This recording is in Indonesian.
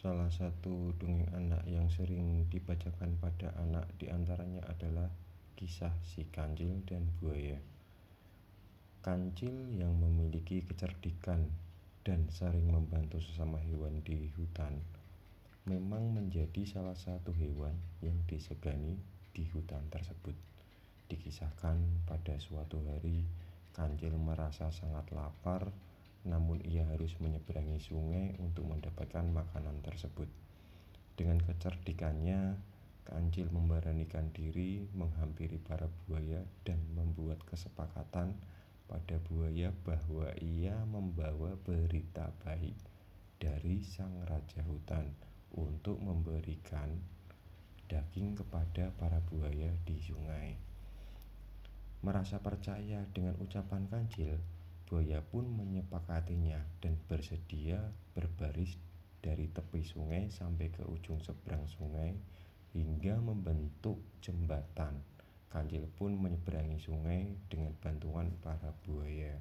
Salah satu dongeng anak yang sering dibacakan pada anak di antaranya adalah kisah si kancil dan buaya. Kancil yang memiliki kecerdikan dan sering membantu sesama hewan di hutan memang menjadi salah satu hewan yang disegani di hutan tersebut. Dikisahkan pada suatu hari, Kancil merasa sangat lapar namun ia harus menyeberangi sungai untuk mendapatkan makanan tersebut. Dengan kecerdikannya, Kancil memberanikan diri menghampiri para buaya dan membuat kesepakatan pada buaya bahwa ia membawa berita baik dari sang raja hutan untuk memberikan daging kepada para buaya di sungai. Merasa percaya dengan ucapan Kancil, Buaya pun menyepakatinya dan bersedia berbaris dari tepi sungai sampai ke ujung seberang sungai hingga membentuk jembatan. Kancil pun menyeberangi sungai dengan bantuan para buaya.